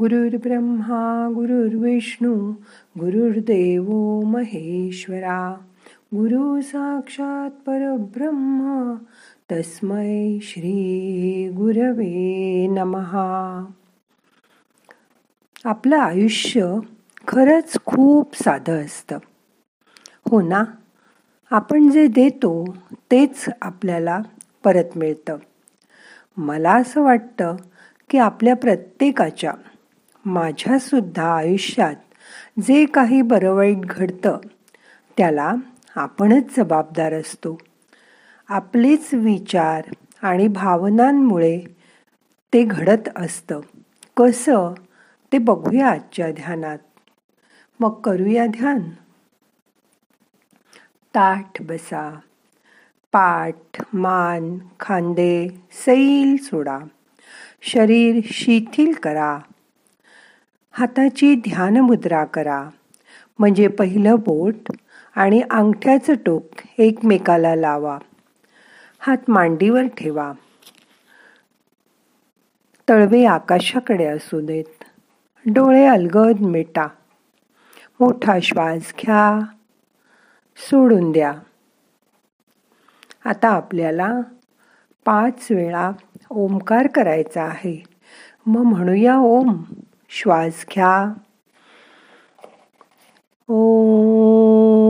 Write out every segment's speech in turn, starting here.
गुरुर्ब्रह्मा गुरुर्विष्णू गुरुर्देव महेश्वरा। गुरु साक्षात परब्रह्म तस्मै श्री गुरवे नमहा आपलं आयुष्य खरंच खूप साधं असतं. हो ना? आपण जे देतो तेच आपल्याला परत मिळतं. मला असं वाटतं की आपल्या प्रत्येकाच्या माझ्यासुद्धा आयुष्यात जे काही बरं वाईट घडतं त्याला आपणच जबाबदार असतो. आपलेच विचार आणि भावनांमुळे ते घडत असतं. कसं? ते बघूया आजच्या ध्यानात. मग करूया ध्यान. ताठ बसा. पाठ मान खांदे सैल सोडा. शरीर शिथिल करा. हाताची ध्यान मुद्रा करा. म्हणजे पहिलं बोट आणि अंगठ्याचं टोक एकमेकाला लावा. हात मांडीवर ठेवा. तळवे आकाशाकडे असू देत. डोळे अलगद मिटा. मोठा श्वास घ्या. सोडून द्या. आता आपल्याला पाच वेळा ओंकार करायचा आहे. मग म्हणूया ओम. श्वास घ्या. ओ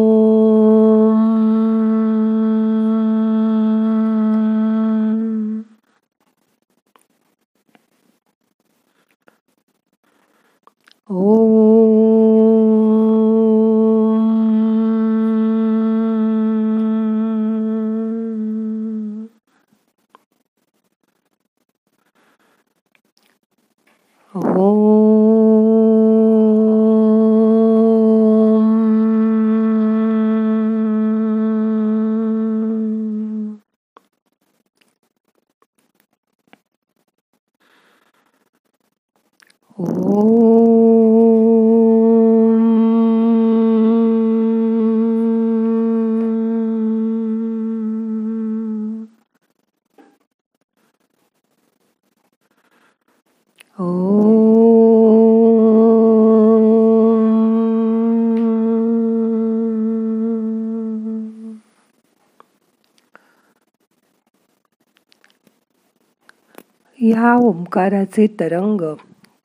ह्या ओंकाराचे तरंग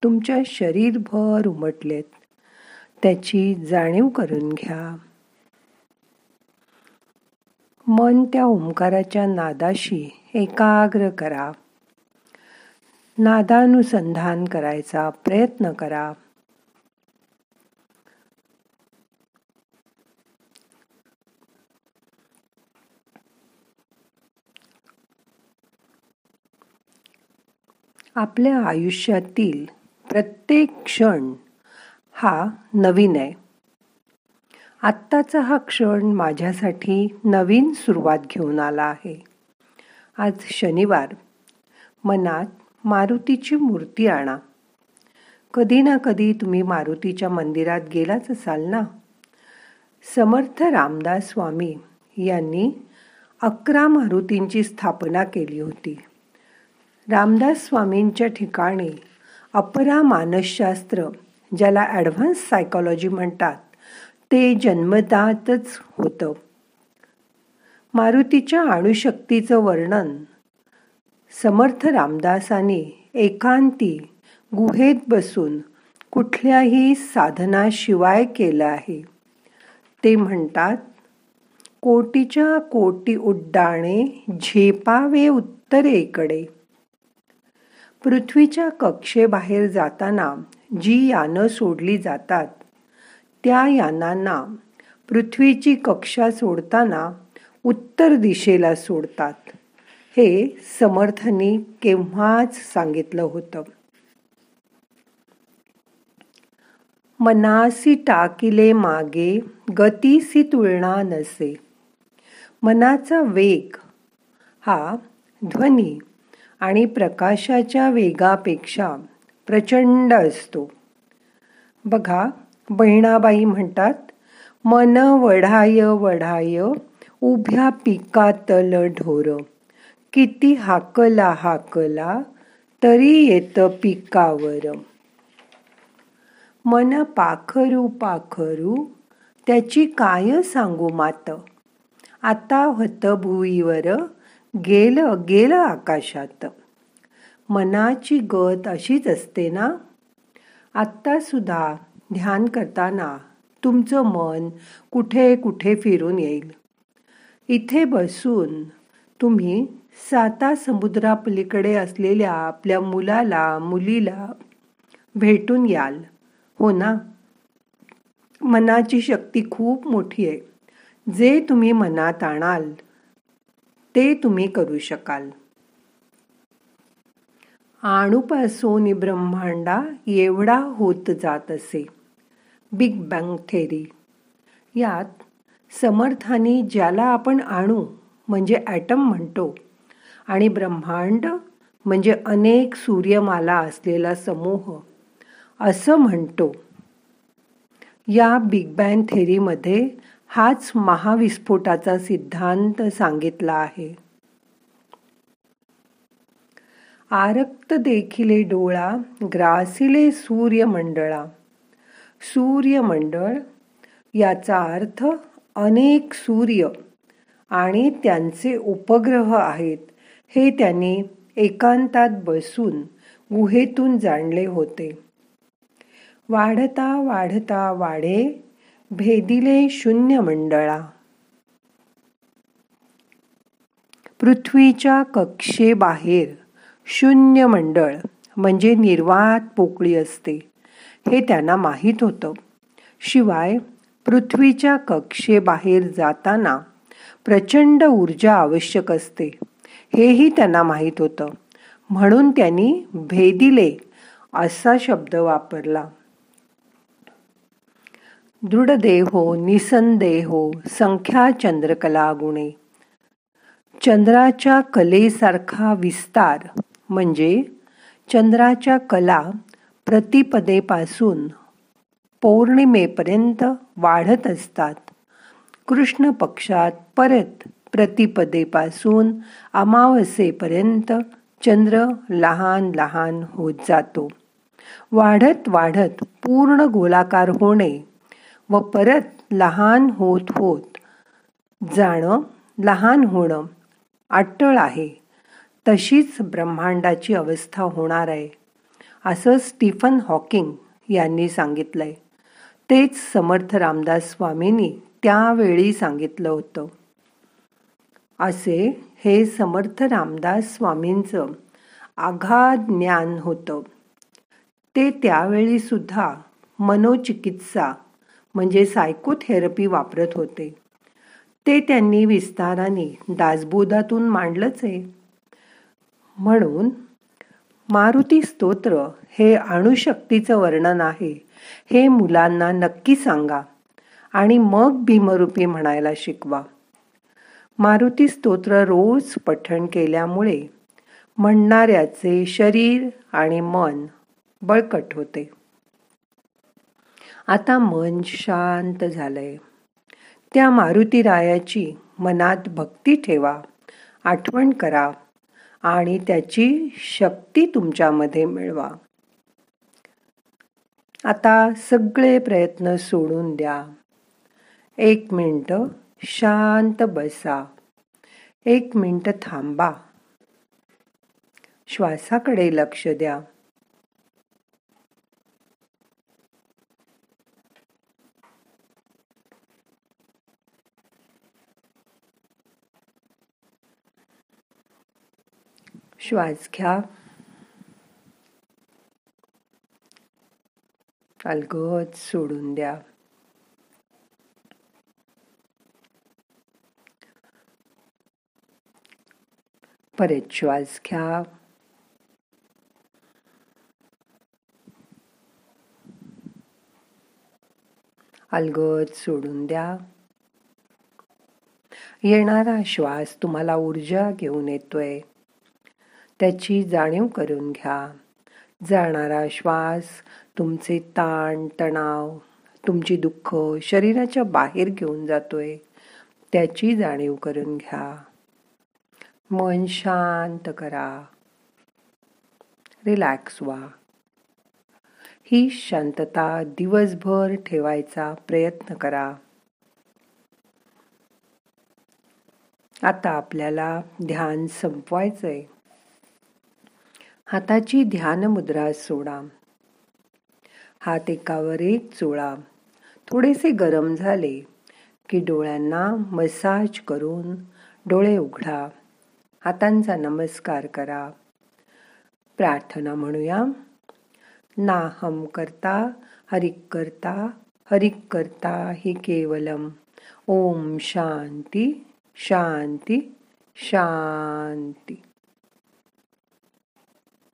तुमच्या शरीरभर उमटलेत. त्याची जाणीव करून घ्या. मन त्या ओंकाराच्या नादाशी एकाग्र करा. नादानुसंधान करायचा प्रयत्न करा. आपल्या आयुष्यातील प्रत्येक क्षण हा नवीन आहे. आत्ताचा हा क्षण माझ्यासाठी नवीन सुरुवात घेऊन आला आहे. आज शनिवार. मनात मारुतीची मूर्ती आणा. कधी ना कधी तुम्ही मारुतीच्या मंदिरात गेलाच असाल ना? समर्थ रामदास स्वामी यांनी अकरा मारुतींची स्थापना केली होती. रामदास स्वामींच्या ठिकाणी अपरा मानसशास्त्र ज्याला ॲडव्हान्स सायकॉलॉजी म्हणतात ते जन्मदातच होतं. मारुतीच्या अणुशक्तीचं वर्णन समर्थ रामदासांनी एकांती गुहेत बसून कुठल्याही साधनाशिवाय केलं आहे. ते म्हणतात कोटीच्या कोटी उड्डाणे झेपावे उत्तरेकडे. पृथ्वीच्या कक्षेबाहेर जाताना जी यानं सोडली जातात त्या यानांना पृथ्वीची कक्षा सोडताना उत्तर दिशेला सोडतात. हे समर्थनी केव्हाच सांगितलं होतं? मनासी टाकिले मागे गतीसी तुलना नसे. मनाचा वेग हा ध्वनी. आणि प्रकाशाच्या वेगापेक्षा प्रचंड असतो. बघा बहिणाबाई म्हणतात मन वढाय वढाय उभ्या पिकातल ढोर. किती हाकला हाकला तरी येत पिकावर. मन पाखरू पाखरू त्याची काय सांगू मात? आता होत भुईवर गेलं गेलं आकाशात. मनाची गत अशीच असते ना? आत्ता सुद्धा ध्यान करताना तुमचं मन कुठे कुठे फिरून येईल? इथे बसून तुम्ही साता समुद्रापलीकडे असलेल्या आपल्या मुलाला मुलीला भेटून याल हो ना? मनाची शक्ती खूप मोठी आहे. जे तुम्ही मनात आणाल ते तुम्ही करू शकाल. अणुपासून ब्रह्मांडा एवढा होत जात असे. बिग बँग थेरी यात समर्थानी ज्याला आपण आणू म्हणजे ॲटम म्हणतो आणि ब्रह्मांड म्हणजे अनेक सूर्यमाला असलेला समूह असं म्हणतो. या बिग बँग थेरीमध्ये हाच महाविस्फोटाचा सिद्धांत सांगितला आहे. आरक्त देखिले डोळा ग्रासिले सूर्यमंडळा. सूर्यमंडळ याचा अर्थ अनेक सूर्य आणि त्यांचे उपग्रह आहेत. हे त्याने एकांतात बसून गुहेतून जाणले होते. वाढता वाढता वाढे भेदिले शून्य मंडळा. पृथ्वीच्या कक्षेबाहेर शून्य मंडळ म्हणजे निर्वात पोकळी असते. हे त्यांना माहीत होतं. शिवाय पृथ्वीच्या कक्षेबाहेर जाताना प्रचंड ऊर्जा आवश्यक असते. हेही त्यांना माहीत होतं. म्हणून त्यांनी भेदिले असा शब्द वापरला. दृढदेहो निसंदेहो संख्या चंद्रकला गुणे चंद्राच्या कलेसारखा विस्तार म्हणजे चंद्राच्या कला प्रतिपदेपासून पौर्णिमेपर्यंत वाढत असतात. कृष्ण पक्षात परत प्रतिपदेपासून अमावस्येपर्यंत चंद्र लहान लहान होत जातो. वाढत वाढत पूर्ण गोलाकार होणे व परत लहान होत होत. जाणं लहान होणं अट्टळ आहे. तशीच ब्रह्मांडाची अवस्था होणार आहे असं स्टीफन हॉकिंग यांनी सांगितलंय. तेच समर्थ रामदास स्वामींनी त्यावेळी सांगितलं होतं. असे हे समर्थ रामदास स्वामींचं आघात ज्ञान होतं. ते त्यावेळी सुद्धा मनोचिकित्सा म्हणजे सायकोथेरपी वापरत होते. ते त्यांनी विस्ताराने दासबोधातून मांडलंच. आहे म्हणून मारुती स्तोत्र हे अणुशक्तीचं वर्णन आहे हे मुलांना नक्की सांगा आणि मग भीमरूपी म्हणायला शिकवा. मारुती स्तोत्र रोज पठण केल्यामुळे म्हणणाऱ्याचे शरीर आणि मन बळकट होते. आता मन शांत झालंय. त्या मारुती रायाची मनात भक्ती ठेवा आठवण करा आणि त्याची शक्ती तुमच्यामध्ये मिळवा. आता सगळे प्रयत्न सोडून द्या. एक मिनटं शांत बसा. एक मिनटं थांबा. श्वासाकडे लक्ष द्या. श्वास घ्या. अलगद सोडून द्या. परत श्वास घ्या. अलगद सोडून द्या. येणारा श्वास तुम्हाला ऊर्जा घेऊन येतोय. त्याची जाणीव करून घ्या. जाणारा श्वास तुमचे ताण तणाव तुमची दुःख शरीराच्या बाहेर घेऊन जातोय त्याची जाणीव करून घ्या. मन शांत करा. रिलॅक्स व्हा. ही शांतता दिवसभर ठेवायचा प्रयत्न करा. आता आपल्याला ध्यान संपवायचंय. हाताची ध्यान मुद्रा सोडा. हात एकावर एक चोळा. थोडेसे गरम झाले की डोळ्यांना मसाज करून डोळे उघडा. हातांचा नमस्कार करा. प्रार्थना म्हणूया. नाहम करता हरिक करता हरिक करता हि केवलम. ओम शांती शांती शांती.